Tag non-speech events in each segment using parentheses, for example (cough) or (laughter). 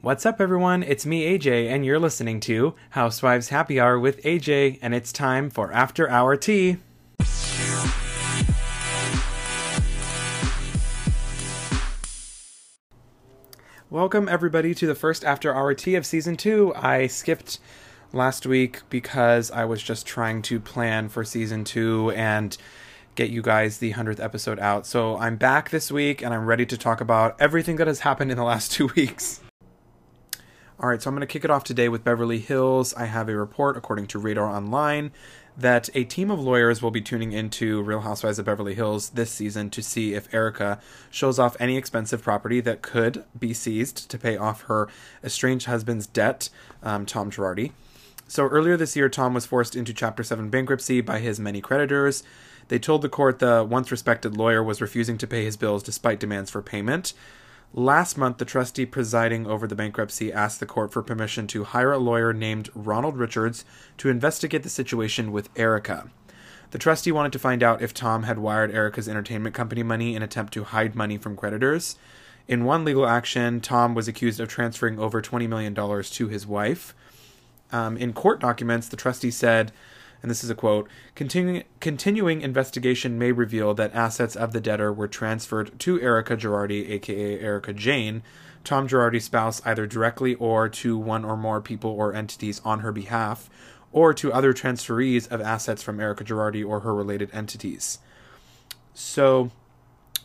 What's up, everyone? It's me, AJ, and you're listening to Housewives Happy Hour with AJ, and it's time for After Hour Tea. Welcome, everybody, to the first After Hour Tea of Season 2. I skipped last week because I was just trying to plan for Season 2 and get you guys the 100th episode out. So I'm back this week and I'm ready to talk about everything that has happened in the last (laughs) two weeks. All right, so I'm going to kick it off today with Beverly Hills. I have a report, according to Radar Online, that a team of lawyers will be tuning into Real Housewives of Beverly Hills this season to see if Erika shows off any expensive property that could be seized to pay off her estranged husband's debt, um, Tom Girardi. So earlier this year, Tom was forced into Chapter 7 bankruptcy by his many creditors. They told the court the once respected lawyer was refusing to pay his bills despite demands for payment. Last month, the trustee presiding over the bankruptcy asked the court for permission to hire a lawyer named Ronald Richards to investigate the situation with Erika. The trustee wanted to find out if Tom had wired Erika's entertainment company money in attempt to hide money from creditors. In one legal action, Tom was accused of transferring over $20 million to his wife. Um, in court documents, the trustee said and this is a quote continuing, continuing investigation may reveal that assets of the debtor were transferred to Erika Girardi, aka Erika Jayne, Tom Girardi's spouse, either directly or to one or more people or entities on her behalf, or to other transferees of assets from Erika Girardi or her related entities. So,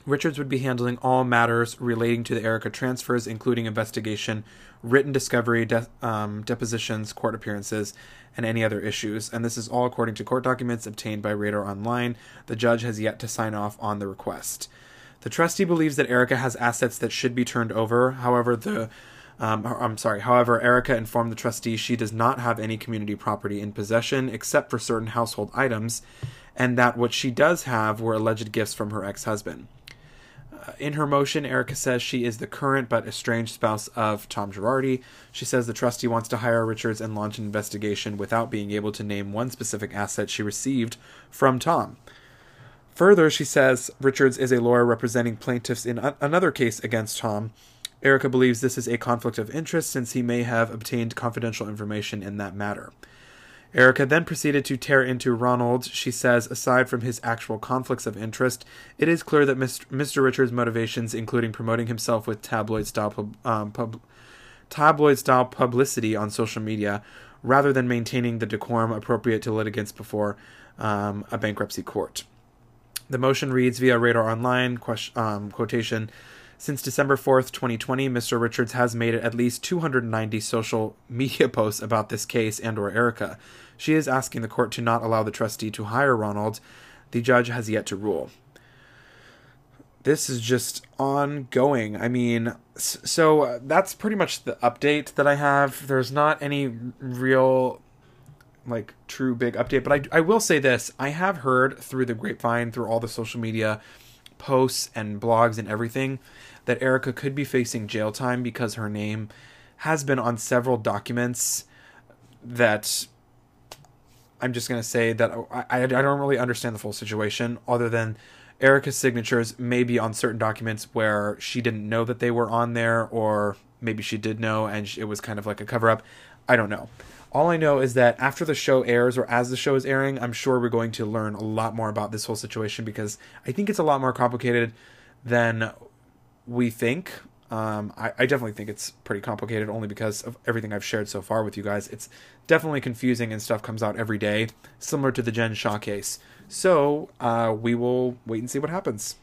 Richards would be handling all matters relating to the Erika transfers, including investigation, written discovery, de- um, depositions, court appearances, and any other issues. And this is all according to court documents obtained by Radar Online. The judge has yet to sign off on the request. The trustee believes that Erika has assets that should be turned over. However, the um, I'm sorry. However, Erika informed the trustee she does not have any community property in possession except for certain household items, and that what she does have were alleged gifts from her ex husband. In her motion, Erika says she is the current but estranged spouse of Tom Girardi. She says the trustee wants to hire Richards and launch an investigation without being able to name one specific asset she received from Tom. Further, she says Richards is a lawyer representing plaintiffs in a- another case against Tom. Erika believes this is a conflict of interest since he may have obtained confidential information in that matter. Erika then proceeded to tear into Ronald. She says, aside from his actual conflicts of interest, it is clear that Mr. Richards' motivations, including promoting himself with tabloid style, pub, um, pub, tabloid style publicity on social media, rather than maintaining the decorum appropriate to litigants before um, a bankruptcy court. The motion reads via Radar Online question, um, quotation. Since December 4th, 2020, Mr. Richards has made at least 290 social media (laughs) posts about this case and or Erika. She is asking the court to not allow the trustee to hire Ronald. The judge has yet to rule. This is just ongoing. I mean, so uh, that's pretty much the update that I have. There's not any real like true big update, but I I will say this. I have heard through the grapevine, through all the social media posts and blogs and everything that Erika could be facing jail time because her name has been on several documents that I'm just going to say that I, I, I don't really understand the full situation other than Erika's signatures may be on certain documents where she didn't know that they were on there, or maybe she did know and it was kind of like a cover up. I don't know. All I know is that after the show airs or as the show is airing, I'm sure we're going to learn a lot more about this whole situation because I think it's a lot more complicated than we think. Um, I, I, definitely think it's pretty complicated only because of everything I've shared so far with you guys. It's definitely confusing and stuff comes out every day, similar to the Jen Shah case. So uh, we will wait and see what happens.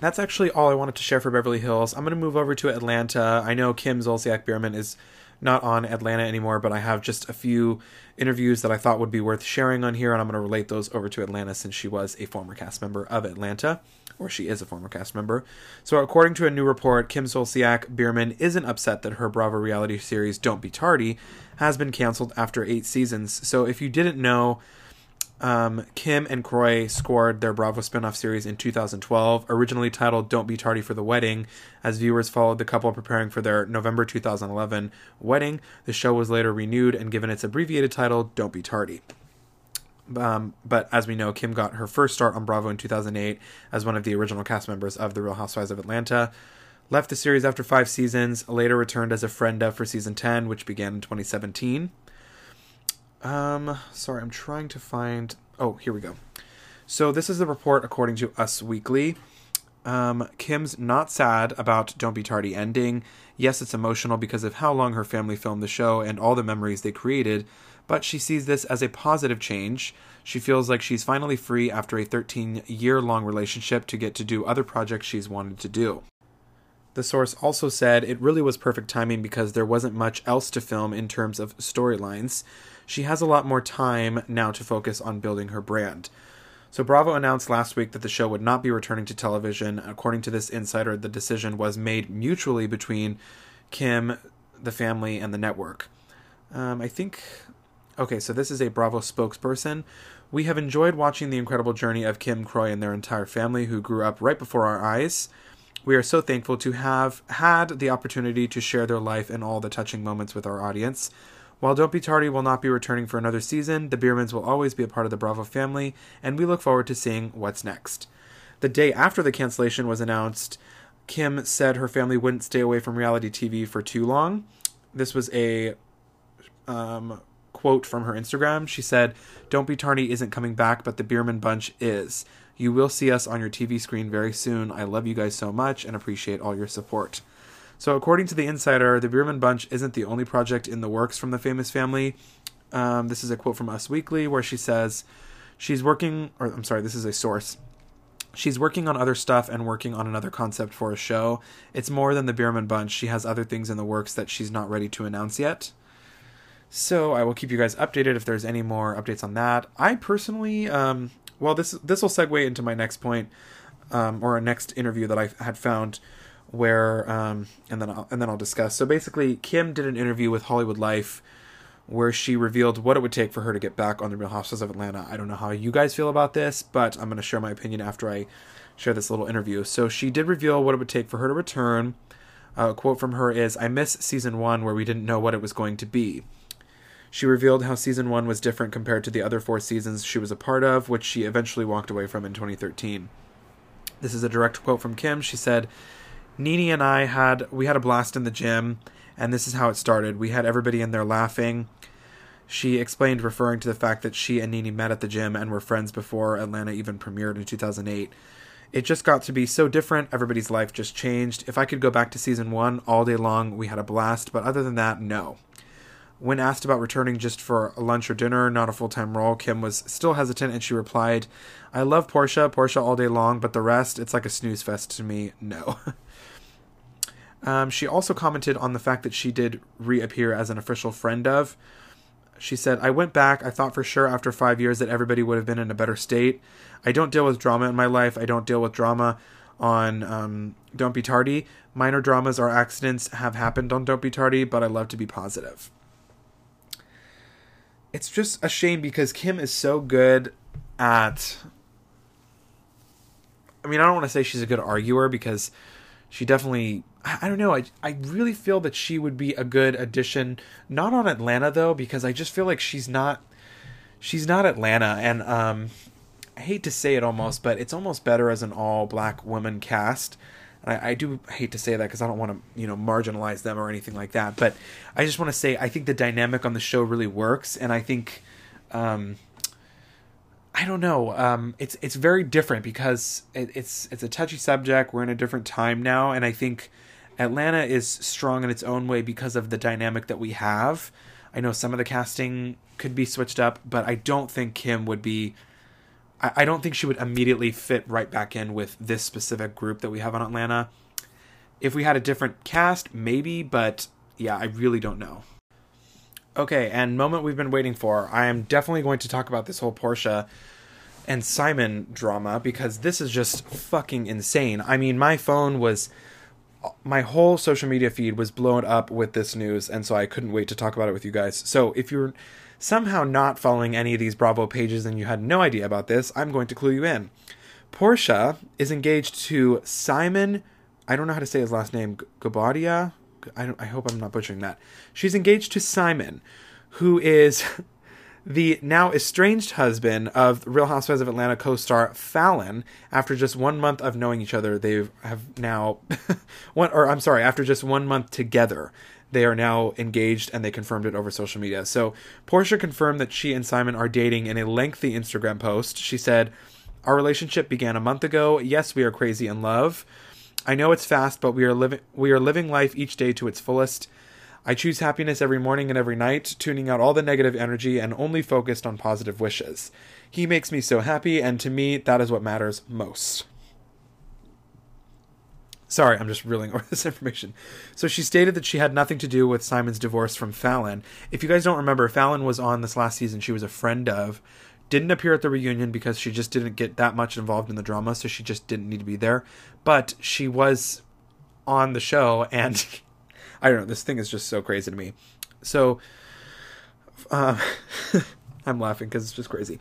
That's actually all I wanted to share for Beverly Hills. I'm going to move over to Atlanta. I know Kim Zolciak Biermann is not on Atlanta anymore, but I have just a few interviews that I thought would be worth sharing on here, and I'm going to relate those over to Atlanta since she was a former cast member of Atlanta or she is a former cast member. So, according to a new report, Kim Zolciak Biermann isn't upset that her Bravo reality series Don't Be Tardy has been canceled after eight seasons. So, if you didn't know, um, Kim and Kroy scored their Bravo spinoff series in 2012, originally titled Don't Be Tardy for the Wedding. As viewers followed the couple preparing for their November 2011 wedding, the show was later renewed and given its abbreviated title, Don't Be Tardy. Um, but as we know, Kim got her first start on Bravo in 2008 as one of the original cast members of The Real Housewives of Atlanta. left the series after five seasons, later returned as a friend of for season 10, which began in 2017. Um, sorry, I'm trying to find. Oh, here we go. So, this is the report according to Us Weekly. Um, Kim's not sad about Don't Be Tardy ending. Yes, it's emotional because of how long her family filmed the show and all the memories they created, but she sees this as a positive change. She feels like she's finally free after a 13 year long relationship to get to do other projects she's wanted to do. The source also said it really was perfect timing because there wasn't much else to film in terms of storylines. She has a lot more time now to focus on building her brand. So Bravo announced last week that the show would not be returning to television. According to this insider, the decision was made mutually between Kim, the family, and the network. Um, I think. Okay, so this is a Bravo spokesperson. We have enjoyed watching the incredible journey of Kim Kroy and their entire family, who grew up right before our eyes. We are so thankful to have had the opportunity to share their life and all the touching moments with our audience. While Don't Be Tardy will not be returning for another season, the Biermanns will always be a part of the Bravo family, and we look forward to seeing what's next. The day after the cancellation was announced, Kim said her family wouldn't stay away from reality TV for too long. This was a um, quote from her Instagram. She said, Don't Be Tardy isn't coming back, but the Biermann Bunch is. You will see us on your TV screen very soon. I love you guys so much and appreciate all your support. So, according to the insider, the Biermann Bunch isn't the only project in the works from the famous family. Um, this is a quote from Us Weekly where she says, She's working, or I'm sorry, this is a source. She's working on other stuff and working on another concept for a show. It's more than the Biermann Bunch. She has other things in the works that she's not ready to announce yet. So I will keep you guys updated if there's any more updates on that. I personally, um, well, this this will segue into my next point, um, or a next interview that I had found where um, and then I'll, and then I'll discuss. So basically, Kim did an interview with Hollywood Life where she revealed what it would take for her to get back on the Real Housewives of Atlanta. I don't know how you guys feel about this, but I'm going to share my opinion after I share this little interview. So she did reveal what it would take for her to return. Uh, a quote from her is, "I miss season one where we didn't know what it was going to be." She revealed how season one was different compared to the other four seasons she was a part of, which she eventually walked away from in 2013. This is a direct quote from Kim. She said, Nene and I had we had a blast in the gym, and this is how it started. We had everybody in there laughing. She explained, referring to the fact that she and Nene met at the gym and were friends before Atlanta even premiered in 2008. It just got to be so different. Everybody's life just changed. If I could go back to season one all day long, we had a blast. But other than that, no. When asked about returning just for lunch or dinner, not a full time role, Kim was still hesitant and she replied, I love Porsha, Porsha all day long, but the rest, it's like a snooze fest to me. (laughs) No. Um, she also commented on the fact that she did reappear as an official friend of. She said, I went back. I thought for sure after five years that everybody would have been in a better state. I don't deal with drama in my life. I don't deal with drama on um, Don't Be Tardy. Minor dramas or accidents have happened on Don't Be Tardy, but I love to be positive. It's just a shame because Kim is so good at. I mean, I don't want to say she's a good arguer because she definitely I don't know. I I really feel that she would be a good addition, not on Atlanta though, because I just feel like she's not she's not Atlanta, and um, I hate to say it almost, but it's almost better as an all black woman cast. I, I do hate to say that because I don't want to you know marginalize them or anything like that, but I just want to say I think the dynamic on the show really works, and I think. Um, I don't know. Um, it's it's very different because it, it's it's a touchy subject. We're in a different time now, and I think Atlanta is strong in its own way because of the dynamic that we have. I know some of the casting could be switched up, but I don't think Kim would be. I, I don't think she would immediately fit right back in with this specific group that we have on Atlanta. If we had a different cast, maybe, but yeah, I really don't know. Okay, and moment we've been waiting for. I am definitely going to talk about this whole Porsha and Simon drama because this is just fucking insane. I mean, my phone was my whole social media feed was blown up with this news, and so I couldn't wait to talk about it with you guys. So if you're somehow not following any of these Bravo pages and you had no idea about this, I'm going to clue you in. Porsha is engaged to Simon. I don't know how to say his last name. Gabadia. I, I hope I'm not butchering that. She's engaged to Simon, who is (laughs) the now estranged husband of Real Housewives of Atlanta co-star Falynn. after just one month of knowing each other, they have now (laughs) one or I'm sorry, after just one month together, they are now engaged and they confirmed it over social media. So Porsha confirmed that she and Simon are dating in a lengthy Instagram post. She said, "Our relationship began a month ago. Yes, we are crazy in love. I know it's fast, but we are living we are living life each day to its fullest." I choose happiness every morning and every night, tuning out all the negative energy and only focused on positive wishes. He makes me so happy, and to me, that is what matters most. Sorry, I'm just reeling (laughs) over this information. So she stated that she had nothing to do with Simon's divorce from Falynn. If you guys don't remember, Falynn was on this last season. She was a friend of. Didn't appear at the reunion because she just didn't get that much involved in the drama, so she just didn't need to be there. But she was on the show, and (laughs) I don't know. This thing is just so crazy to me. So, uh, (laughs) I'm laughing because it's just crazy.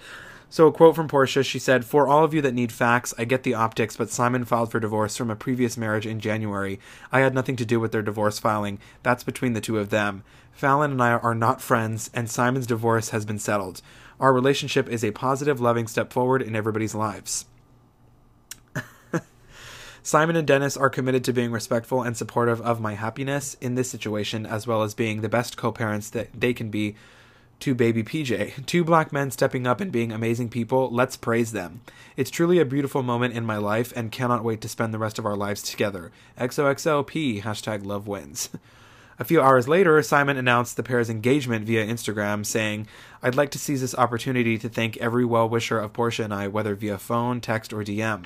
So, a quote from Porsha she said, For all of you that need facts, I get the optics, but Simon filed for divorce from a previous marriage in January. I had nothing to do with their divorce filing. That's between the two of them. Falynn and I are not friends, and Simon's divorce has been settled. Our relationship is a positive, loving step forward in everybody's lives. Simon and Dennis are committed to being respectful and supportive of my happiness in this situation, as well as being the best co parents that they can be to baby PJ. (laughs) Two black men stepping up and being amazing people. Let's praise them. It's truly a beautiful moment in my life and cannot wait to spend the rest of our lives together. XOXOP, hashtag love wins. (laughs) A few hours later, Simon announced the pair's engagement via Instagram, saying, I'd like to seize this opportunity to thank every well wisher of Porsha and I, whether via phone, text, or DM.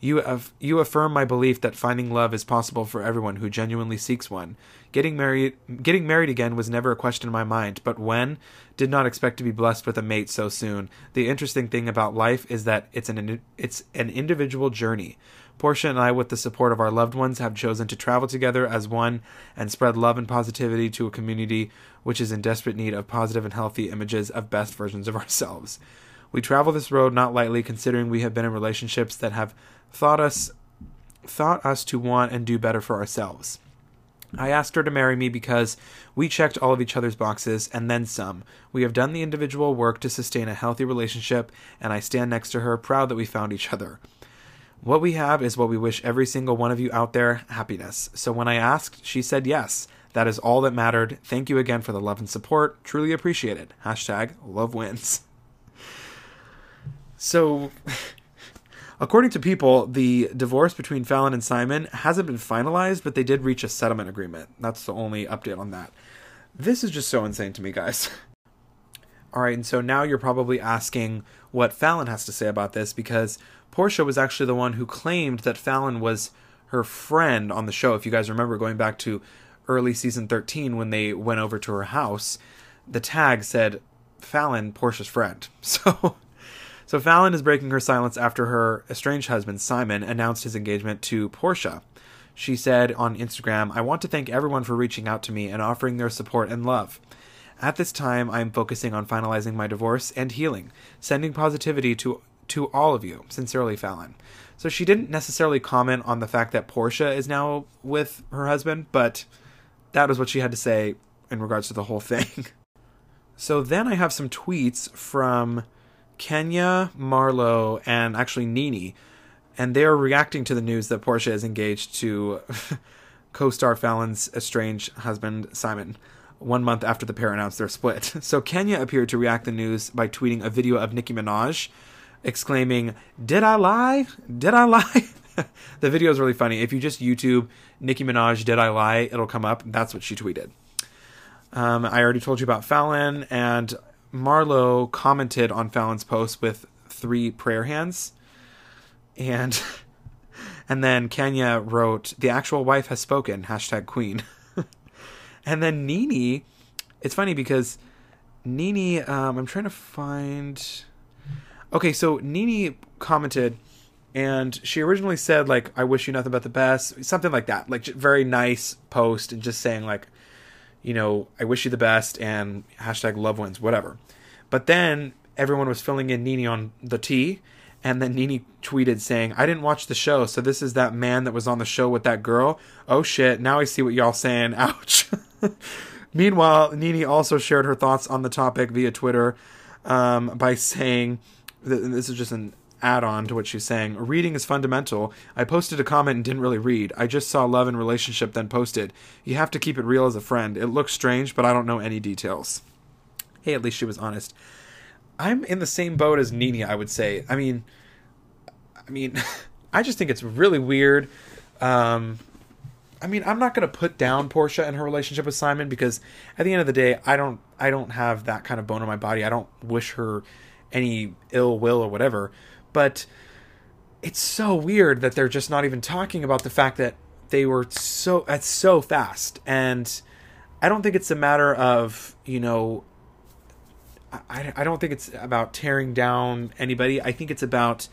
You, af- you affirm my belief that finding love is possible for everyone who genuinely seeks one. Getting married, getting married again was never a question in my mind, but when, did not expect to be blessed with a mate so soon. The interesting thing about life is that it's an it's an individual journey. Porsha and I, with the support of our loved ones, have chosen to travel together as one and spread love and positivity to a community which is in desperate need of positive and healthy images of best versions of ourselves. We travel this road not lightly, considering we have been in relationships that have thought us thought us to want and do better for ourselves. I asked her to marry me because we checked all of each other's boxes and then some. We have done the individual work to sustain a healthy relationship, and I stand next to her, proud that we found each other. What we have is what we wish every single one of you out there happiness. So when I asked, she said yes. That is all that mattered. Thank you again for the love and support. Truly appreciate it. Hashtag love wins. So (laughs) According to People, the divorce between Falynn and Simon hasn't been finalized, but they did reach a settlement agreement. That's the only update on that. This is just so insane to me, guys. (laughs) All right, and so now you're probably asking what Falynn has to say about this because Porsha was actually the one who claimed that Falynn was her friend on the show. If you guys remember going back to early season 13 when they went over to her house, the tag said Falynn, Porsha's friend. (laughs) So so Falynn is breaking her silence after her estranged husband, Simon, announced his engagement to Porsha. She said on Instagram, I want to thank everyone for reaching out to me and offering their support and love. At this time, I am focusing on finalizing my divorce and healing, sending positivity to to all of you. Sincerely, Falynn. So she didn't necessarily comment on the fact that Porsha is now with her husband, but that was what she had to say in regards to the whole (laughs) thing. so then I have some tweets from Kenya, Marlo, and actually Nene, and they are reacting to the news that Porsha is engaged to (laughs) co-star Falynn's estranged husband Simon. One month after the pair announced their split, (laughs) so Kenya appeared to react the news by tweeting a video of Nicki Minaj, exclaiming, "Did I lie? Did I lie?" (laughs) the video is really funny. If you just YouTube Nicki Minaj, "Did I lie?" it'll come up. That's what she tweeted. Um, I already told you about Falynn, and Marlo commented on Falynn's post with three prayer hands, and (laughs) and then Kenya wrote, "The actual wife has spoken." Hashtag Queen. (laughs) and then Nene, it's funny because Nene, um, I'm trying to find. Okay, so Nene commented, and she originally said like, "I wish you nothing but the best," something like that, like very nice post, and just saying like, you know, I wish you the best and hashtag love wins, whatever. But then everyone was filling in Nene on the T, and then Nene tweeted saying, I didn't watch the show, so this is that man that was on the show with that girl. Oh shit, now I see what y'all saying. (laughs) Ouch. Meanwhile, Nene also shared her thoughts on the topic via Twitter. um, by saying, this is just an add on to what she's saying. Reading is fundamental. I posted a comment and didn't really read. I just saw love and relationship, then posted. You have to keep it real as a friend. It looks strange, but I don't know any details. Hey, at least she was honest. I'm in the same boat as Nene, I would say. I mean, I mean, (laughs) I just think it's really weird. Um, I mean, I'm not going to put down Porsha and her relationship with Simon because at the end of the day, I don't I don't have that kind of bone in my body. I don't wish her any ill will or whatever. But it's so weird that they're just not even talking about the fact that they were so it's so fast and I don't think it's a matter of, you know, I, I don't think it's about tearing down anybody. I think it's about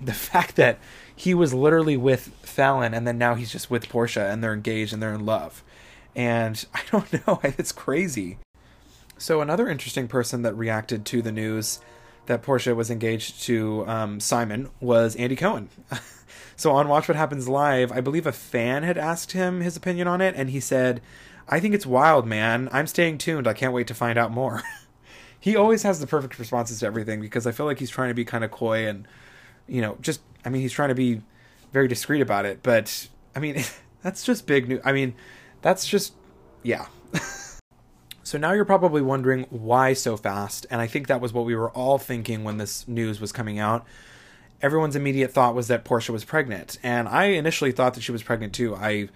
the (laughs) fact that he was literally with falynn and then now he's just with porsha and they're engaged and they're in love. And (laughs) I don't know, (laughs) it's crazy. So another interesting person that reacted to the news that Porsha was engaged to um, Simon was Andy Cohen. (laughs) so on Watch What Happens Live, I believe a fan had asked him his opinion on it, and he said, "I think it's wild, man. I'm staying tuned. I can't wait to find out more." (laughs) he always has the perfect responses to everything because I feel like he's trying to be kind of coy and you know, just I mean, he's trying to be very discreet about it, but I mean, (laughs) that's just big news. I mean, that's just yeah. So now you're probably wondering why so fast, and I think that was what we were all thinking when this news was coming out. Everyone's immediate thought was that Porsha was pregnant, and I initially thought that she was pregnant too. I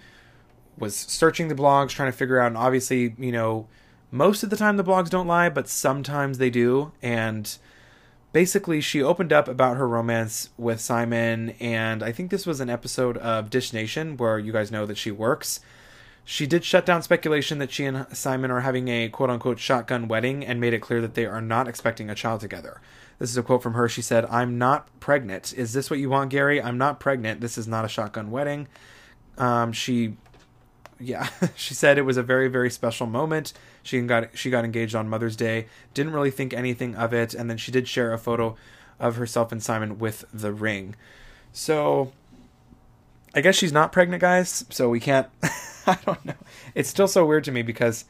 was searching the blogs trying to figure out, and obviously, you know, most of the time the blogs don't lie, but sometimes they do, and basically she opened up about her romance with Simon and I think this was an episode of Dish Nation where you guys know that she works. She did shut down speculation that she and Simon are having a quote unquote shotgun wedding and made it clear that they are not expecting a child together. This is a quote from her. She said, I'm not pregnant. Is this what you want, Gary? I'm not pregnant. This is not a shotgun wedding. Um, she yeah, (laughs) she said it was a very very special moment. She got she got engaged on Mother's Day. Didn't really think anything of it, and then she did share a photo of herself and Simon with the ring. So I guess she's not pregnant, guys. So we can't. (laughs) (laughs) I don't know. It's still so weird to me because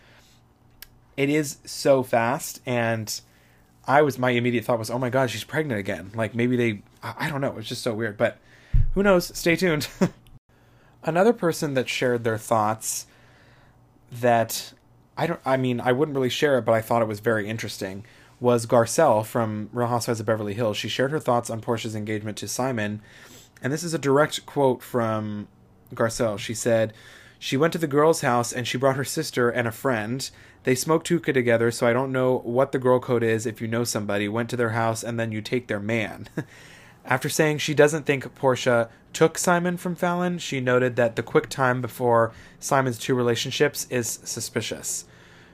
it is so fast, and I was my immediate thought was, oh my god, she's pregnant again. Like maybe they. I don't know. It's just so weird, but who knows? Stay tuned. (laughs) Another person that shared their thoughts that I don't I mean I wouldn't really share it but I thought it was very interesting was Garcelle from Real Housewives of Beverly Hills. She shared her thoughts on Porsha's engagement to Simon and this is a direct quote from Garcelle. She said she went to the girl's house and she brought her sister and a friend. They smoked hookah together, so I don't know what the girl code is if you know somebody. Went to their house and then you take their man. (laughs) After saying she doesn't think Porsha took Simon from Falynn, she noted that the quick time before Simon's two relationships is suspicious.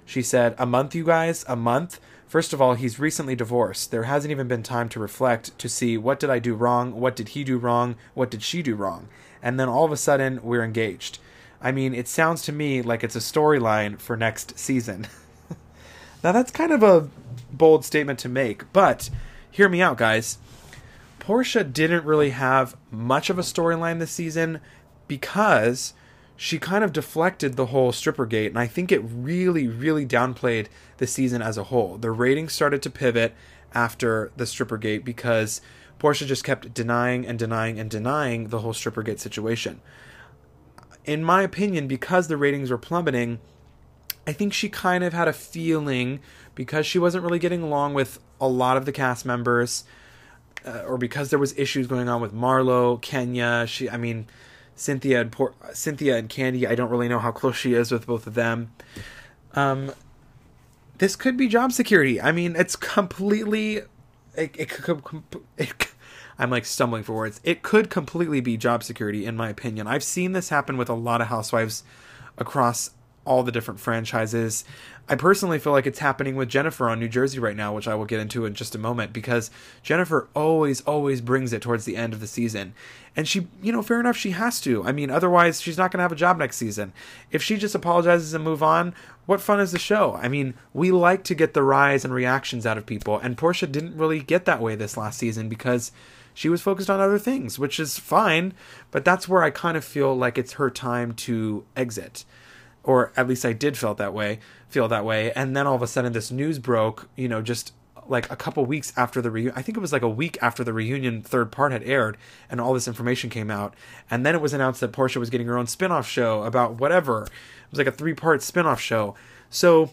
She said, A month, you guys? A month? First of all, he's recently divorced. There hasn't even been time to reflect to see what did I do wrong, what did he do wrong, what did she do wrong. And then all of a sudden, we're engaged. I mean, it sounds to me like it's a storyline for next season. (laughs) now, that's kind of a bold statement to make, but hear me out, guys. Porsha didn't really have much of a storyline this season because she kind of deflected the whole stripper gate, and I think it really, really downplayed the season as a whole. The ratings started to pivot after the stripper gate because Porsha just kept denying and denying and denying the whole stripper gate situation. In my opinion, because the ratings were plummeting, I think she kind of had a feeling because she wasn't really getting along with a lot of the cast members uh, or because there was issues going on with Marlo, Kenya. She, I mean, Cynthia and Cynthia and Kandi. I don't really know how close she is with both of them. Um, this could be job security. I mean, it's completely. It, it, it, I'm like stumbling for words. It could completely be job security, in my opinion. I've seen this happen with a lot of housewives across all the different franchises. I personally feel like it's happening with Jennifer on New Jersey right now, which I will get into in just a moment, because Jennifer always, always brings it towards the end of the season. And she, you know, fair enough, she has to. I mean, otherwise, she's not going to have a job next season. If she just apologizes and move on, what fun is the show? I mean, we like to get the rise and reactions out of people, and Porsha didn't really get that way this last season because she was focused on other things, which is fine, but that's where I kind of feel like it's her time to exit or at least I did felt that way, feel that way. And then all of a sudden, this news broke, you know, just like a couple weeks after the reunion. I think it was like a week after the reunion third part had aired and all this information came out. And then it was announced that Porsha was getting her own spin-off show about whatever. It was like a three-part spin-off show. So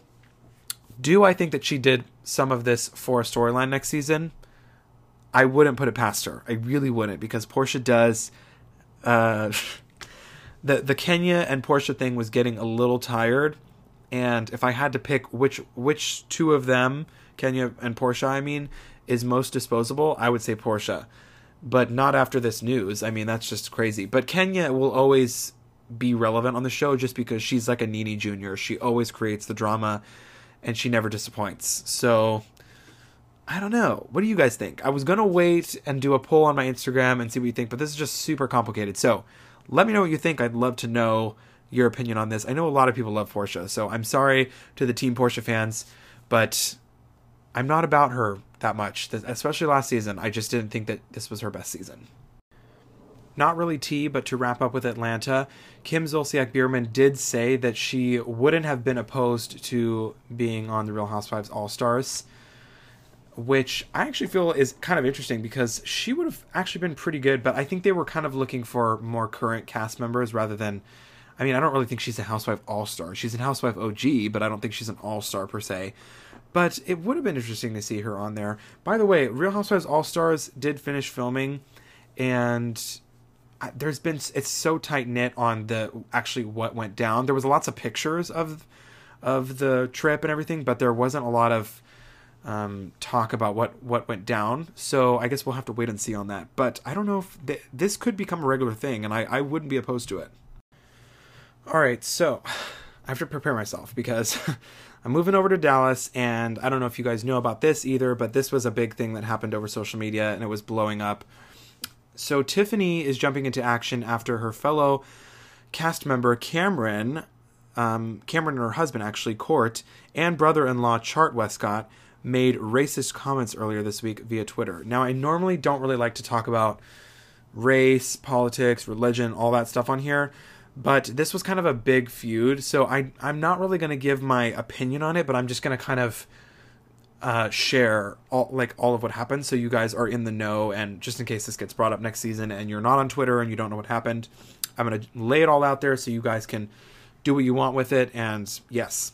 do I think that she did some of this for a storyline next season? I wouldn't put it past her. I really wouldn't because Porsha does uh (laughs) the the Kenya and Porsha thing was getting a little tired and if I had to pick which which two of them, Kenya and Porsha, I mean, is most disposable, I would say Porsha, But not after this news. I mean, that's just crazy. But Kenya will always be relevant on the show just because she's like a Nene Jr. She always creates the drama and she never disappoints. So I don't know. What do you guys think? I was going to wait and do a poll on my Instagram and see what you think, but this is just super complicated. So let me know what you think. I'd love to know your opinion on this. I know a lot of people love Porsha, so I'm sorry to the Team Porsha fans, but I'm not about her that much. Especially last season, I just didn't think that this was her best season. Not really tea, but to wrap up with Atlanta, Kim Zolciak Biermann did say that she wouldn't have been opposed to being on the Real Housewives All Stars, which I actually feel is kind of interesting because she would have actually been pretty good, but I think they were kind of looking for more current cast members rather than I mean, I don't really think she's a housewife all star. She's a housewife OG, but I don't think she's an all star per se. But it would have been interesting to see her on there. By the way, Real Housewives All Stars did finish filming, and there's been it's so tight knit on the actually what went down. There was lots of pictures of of the trip and everything, but there wasn't a lot of um, talk about what what went down. So I guess we'll have to wait and see on that. But I don't know if th- this could become a regular thing, and I, I wouldn't be opposed to it. All right, so I have to prepare myself because (laughs) I'm moving over to Dallas, and I don't know if you guys know about this either, but this was a big thing that happened over social media and it was blowing up. So Tiffany is jumping into action after her fellow cast member Cameron, um, Cameron and her husband actually, Court, and brother-in-law Chart Westcott made racist comments earlier this week via Twitter. Now, I normally don't really like to talk about race, politics, religion, all that stuff on here but this was kind of a big feud, so I I'm not really going to give my opinion on it, but I'm just going to kind of uh, share all like all of what happened, so you guys are in the know, and just in case this gets brought up next season and you're not on Twitter and you don't know what happened, I'm going to lay it all out there so you guys can do what you want with it. And yes,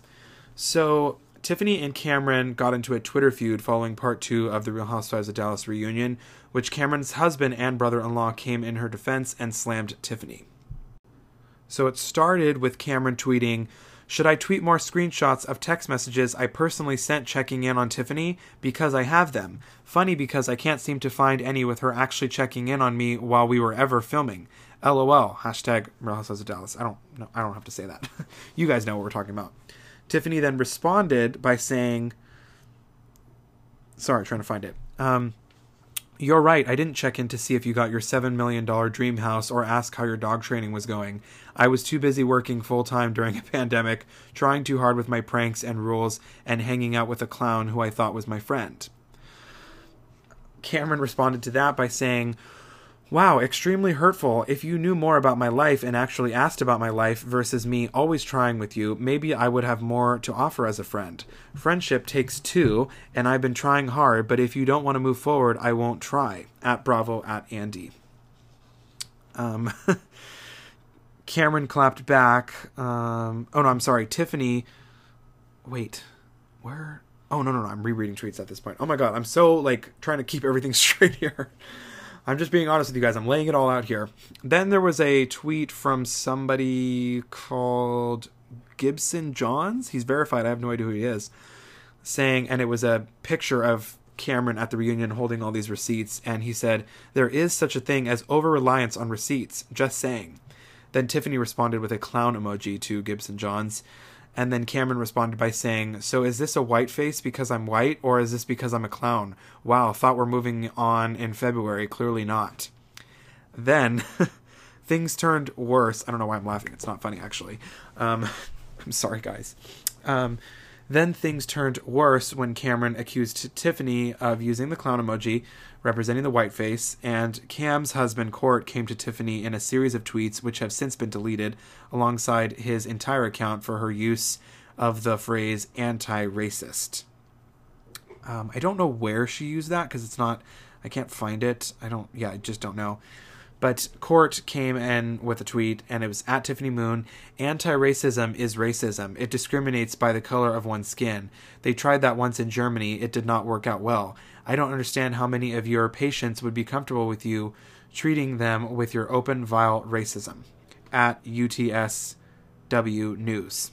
so Tiffany and Cameron got into a Twitter feud following part two of the Real Housewives of Dallas reunion, which Cameron's husband and brother-in-law came in her defense and slammed Tiffany. So it started with Cameron tweeting, should I tweet more screenshots of text messages I personally sent checking in on Tiffany? Because I have them. Funny because I can't seem to find any with her actually checking in on me while we were ever filming. LOL. Hashtag Real Housewives of Dallas. I don't know. I don't have to say that. (laughs) you guys know what we're talking about. Tiffany then responded by saying, sorry, trying to find it. Um, you're right. I didn't check in to see if you got your $7 million dream house or ask how your dog training was going. I was too busy working full time during a (laughs) pandemic, trying too hard with my pranks and rules, and hanging out with a clown who I thought was my friend. Cameron responded to that by saying, Wow, extremely hurtful. If you knew more about my life and actually asked about my life versus me always trying with you, maybe I would have more to offer as a friend. Friendship takes two, and I've been trying hard, but if you don't want to move forward, I won't try. At Bravo, at Andy. Um, (laughs) Cameron clapped back. Um, oh no, I'm sorry. Tiffany. Wait, where? Oh no, no, no. I'm rereading tweets at this point. Oh my god, I'm so like trying to keep everything (laughs) straight here. I'm just being honest with you guys. I'm laying it all out here. Then there was a tweet from somebody called Gibson Johns. He's verified. I have no idea who he is. Saying, and it was a picture of Cameron at the reunion holding all these receipts. And he said, There is such a thing as over reliance on receipts. Just saying. Then Tiffany responded with a clown emoji to Gibson Johns. And then Cameron responded by saying, So is this a white face because I'm white, or is this because I'm a clown? Wow, thought we're moving on in February. Clearly not. Then (laughs) things turned worse. I don't know why I'm laughing. It's not funny, actually. Um, (laughs) I'm sorry, guys. Um, then things turned worse when Cameron accused Tiffany of using the clown emoji representing the whiteface, and Cam's husband Court came to Tiffany in a series of tweets which have since been deleted, alongside his entire account for her use of the phrase anti racist. Um, I don't know where she used that because it's not. I can't find it. I don't. Yeah, I just don't know. But Court came in with a tweet, and it was at Tiffany Moon. Anti racism is racism. It discriminates by the color of one's skin. They tried that once in Germany. It did not work out well. I don't understand how many of your patients would be comfortable with you treating them with your open, vile racism. At UTSW News.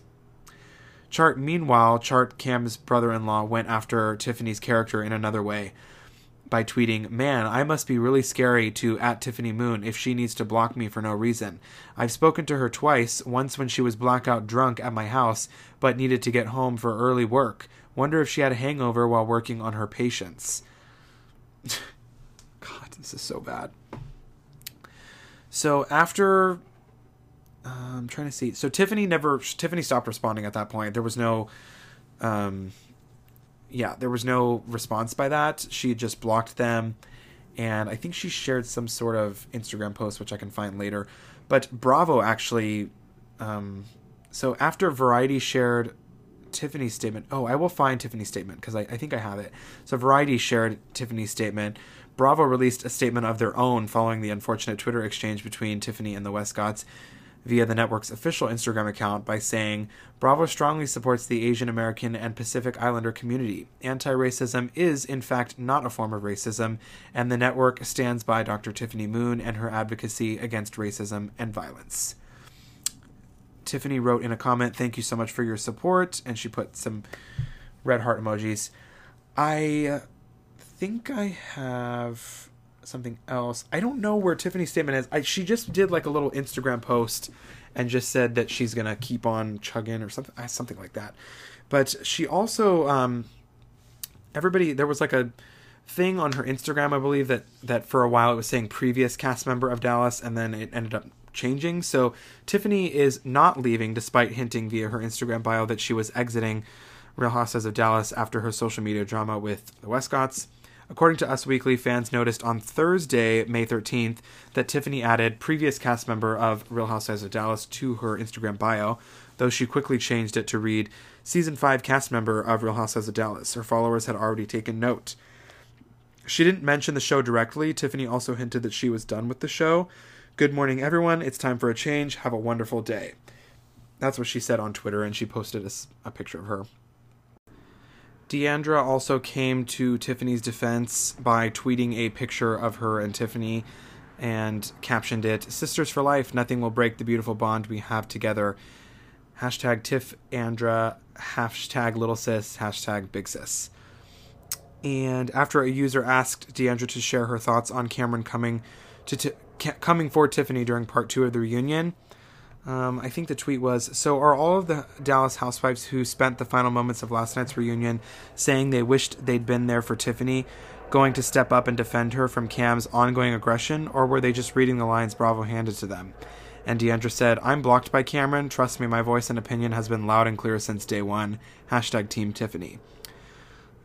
Chart, meanwhile, Chart Cam's brother in law went after Tiffany's character in another way by tweeting, Man, I must be really scary to at Tiffany Moon if she needs to block me for no reason. I've spoken to her twice, once when she was blackout drunk at my house, but needed to get home for early work. Wonder if she had a hangover while working on her patients. (laughs) God, this is so bad. So after uh, I'm trying to see. So Tiffany never Tiffany stopped responding at that point. There was no um yeah, there was no response by that. She just blocked them and I think she shared some sort of Instagram post which I can find later. But Bravo actually um so after Variety shared Tiffany's statement. Oh, I will find Tiffany's statement because I, I think I have it. So Variety shared Tiffany's statement. Bravo released a statement of their own following the unfortunate Twitter exchange between Tiffany and the Westcotts via the network's official Instagram account by saying, Bravo strongly supports the Asian American and Pacific Islander community. Anti racism is, in fact, not a form of racism, and the network stands by Dr. Tiffany Moon and her advocacy against racism and violence. Tiffany wrote in a comment, Thank you so much for your support. And she put some red heart emojis. I think I have something else. I don't know where Tiffany's statement is. I, she just did like a little Instagram post and just said that she's to keep on chugging or something, uh, something like that. But she also, um, everybody, there was like a thing on her Instagram, I believe that that for a while it was saying previous cast member of Dallas, and then it ended up changing. So Tiffany is not leaving, despite hinting via her Instagram bio that she was exiting Real Housewives of Dallas after her social media drama with the Westcotts. According to Us Weekly, fans noticed on Thursday, May 13th, that Tiffany added previous cast member of Real Housewives of Dallas to her Instagram bio, though she quickly changed it to read season 5 cast member of Real Housewives of Dallas. Her followers had already taken note. She didn't mention the show directly. Tiffany also hinted that she was done with the show, Good morning, everyone. It's time for a change. Have a wonderful day. That's what she said on Twitter, and she posted a, a picture of her. D'Andra also came to Tiffany's defense by tweeting a picture of her and Tiffany and captioned it Sisters for Life, nothing will break the beautiful bond we have together. Hashtag Tiff Andra, hashtag Little Sis, hashtag Big Sis. And after a user asked D'Andra to share her thoughts on Cameron coming to, to coming for Tiffany during part two of the reunion. Um, I think the tweet was So, are all of the Dallas housewives who spent the final moments of last night's reunion saying they wished they'd been there for Tiffany going to step up and defend her from Cam's ongoing aggression, or were they just reading the lines Bravo handed to them? And D'Andra said, I'm blocked by Cameron. Trust me, my voice and opinion has been loud and clear since day one. Hashtag Team Tiffany.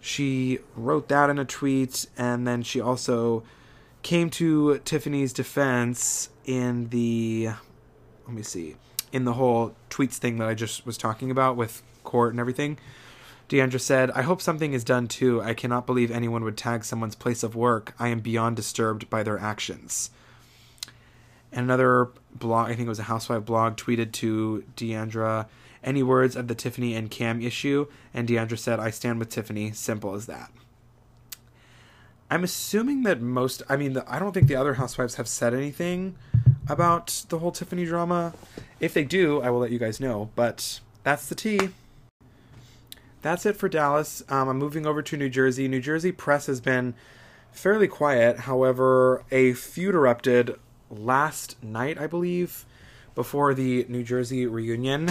She wrote that in a tweet, and then she also came to Tiffany's defense in the let me see in the whole tweets thing that I just was talking about with court and everything. D'Andra said, I hope something is done too. I cannot believe anyone would tag someone's place of work. I am beyond disturbed by their actions. And another blog, I think it was a housewife blog, tweeted to D'Andra, any words of the Tiffany and Cam issue? And D'Andra said, I stand with Tiffany. Simple as that. I'm assuming that most. I mean, the, I don't think the other housewives have said anything about the whole Tiffany drama. If they do, I will let you guys know. But that's the tea. That's it for Dallas. Um, I'm moving over to New Jersey. New Jersey press has been fairly quiet. However, a feud erupted last night, I believe, before the New Jersey reunion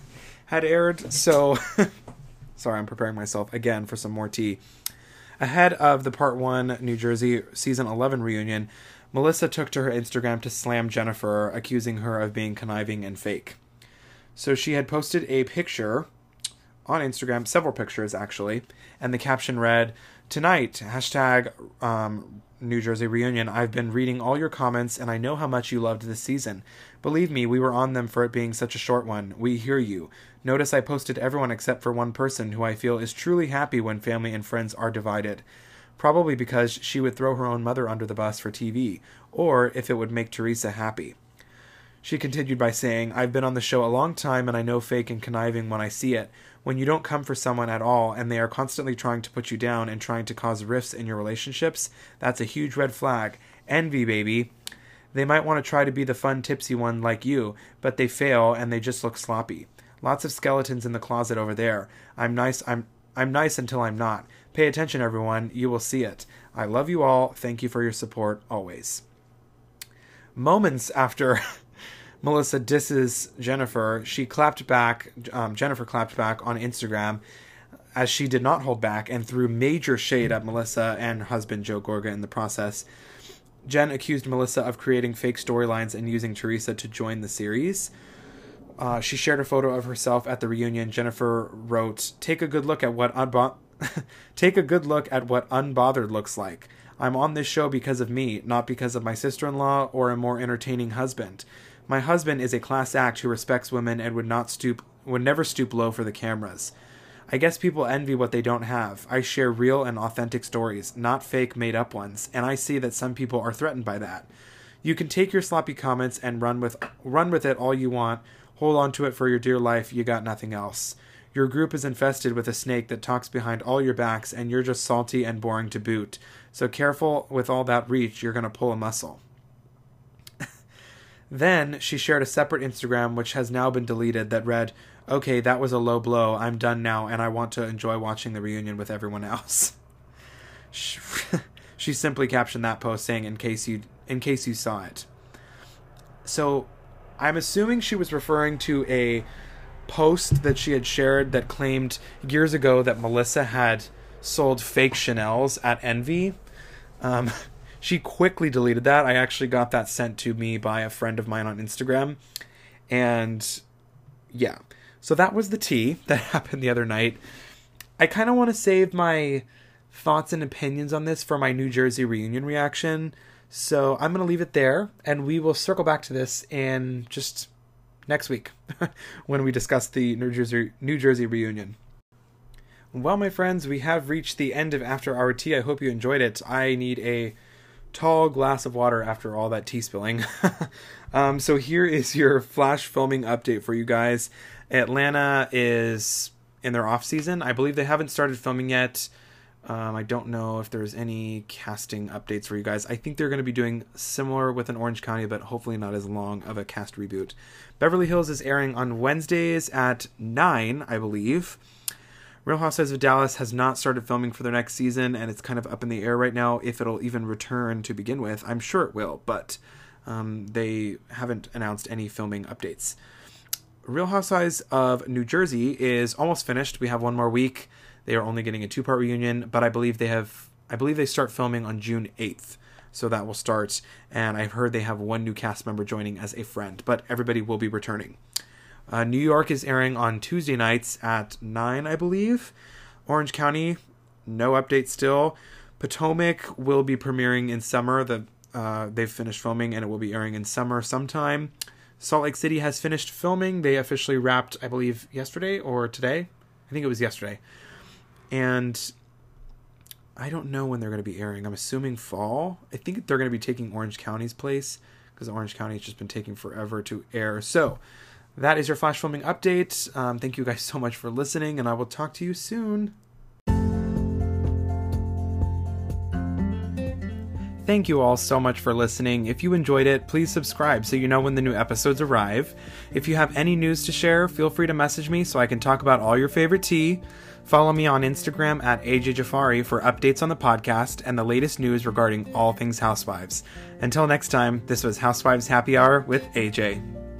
(laughs) had aired. So, (laughs) sorry, I'm preparing myself again for some more tea. Ahead of the Part 1 New Jersey Season 11 reunion, Melissa took to her Instagram to slam Jennifer, accusing her of being conniving and fake. So she had posted a picture on Instagram, several pictures actually, and the caption read, Tonight, hashtag um, New Jersey reunion, I've been reading all your comments and I know how much you loved this season. Believe me, we were on them for it being such a short one. We hear you. Notice I posted everyone except for one person who I feel is truly happy when family and friends are divided. Probably because she would throw her own mother under the bus for TV, or if it would make Teresa happy. She continued by saying, I've been on the show a long time and I know fake and conniving when I see it. When you don't come for someone at all and they are constantly trying to put you down and trying to cause rifts in your relationships, that's a huge red flag. Envy, baby. They might want to try to be the fun, tipsy one like you, but they fail and they just look sloppy. Lots of skeletons in the closet over there. I'm nice. I'm I'm nice until I'm not. Pay attention, everyone. You will see it. I love you all. Thank you for your support always. Moments after (laughs) Melissa disses Jennifer, she clapped back. Um, Jennifer clapped back on Instagram as she did not hold back and threw major shade at Melissa and her husband Joe Gorga in the process. Jen accused Melissa of creating fake storylines and using Teresa to join the series. Uh, she shared a photo of herself at the reunion. Jennifer wrote, "Take a good look at what unbo- (laughs) take a good look at what unbothered looks like. I'm on this show because of me, not because of my sister-in-law or a more entertaining husband. My husband is a class act who respects women and would not stoop would never stoop low for the cameras. I guess people envy what they don't have. I share real and authentic stories, not fake made up ones, and I see that some people are threatened by that. You can take your sloppy comments and run with run with it all you want. Hold on to it for your dear life. You got nothing else. Your group is infested with a snake that talks behind all your backs, and you're just salty and boring to boot. So careful with all that reach, you're going to pull a muscle. Then she shared a separate Instagram, which has now been deleted, that read, Okay, that was a low blow. I'm done now, and I want to enjoy watching the reunion with everyone else. (laughs) she simply captioned that post saying, "In case you, in case you saw it." So, I'm assuming she was referring to a post that she had shared that claimed years ago that Melissa had sold fake Chanel's at Envy. Um, she quickly deleted that. I actually got that sent to me by a friend of mine on Instagram. And yeah, so that was the tea (laughs) that happened the other night. I kind of want to save my thoughts and opinions on this for my New Jersey reunion reaction. So I'm going to leave it there and we will circle back to this in just next week (laughs) when we discuss the New Jersey New Jersey reunion. Well, my friends, we have reached the end of After Our Tea. I hope you enjoyed it. I need a tall glass of water after all that tea spilling. (laughs) um, so here is your flash filming update for you guys. Atlanta is in their off season. I believe they haven't started filming yet. Um, I don't know if there's any casting updates for you guys. I think they're going to be doing similar with an Orange County, but hopefully not as long of a cast reboot. Beverly Hills is airing on Wednesdays at 9, I believe. Real Housewives of Dallas has not started filming for their next season, and it's kind of up in the air right now if it'll even return to begin with. I'm sure it will, but um, they haven't announced any filming updates. Real Housewives of New Jersey is almost finished. We have one more week. They are only getting a two part reunion, but I believe they have I believe they start filming on June 8th. So that will start and I've heard they have one new cast member joining as a friend, but everybody will be returning. Uh, New York is airing on Tuesday nights at 9, I believe. Orange County, no update still. Potomac will be premiering in summer. The uh, they've finished filming and it will be airing in summer sometime. Salt Lake City has finished filming. They officially wrapped, I believe, yesterday or today. I think it was yesterday and I don't know when they're going to be airing. I'm assuming fall. I think they're going to be taking Orange County's place because Orange County has just been taking forever to air. So that is your flash filming update. Um, thank you guys so much for listening, and I will talk to you soon. Thank you all so much for listening. If you enjoyed it, please subscribe so you know when the new episodes arrive. If you have any news to share, feel free to message me so I can talk about all your favorite tea. Follow me on Instagram at AJ Jafari for updates on the podcast and the latest news regarding all things Housewives. Until next time, this was Housewives Happy Hour with AJ.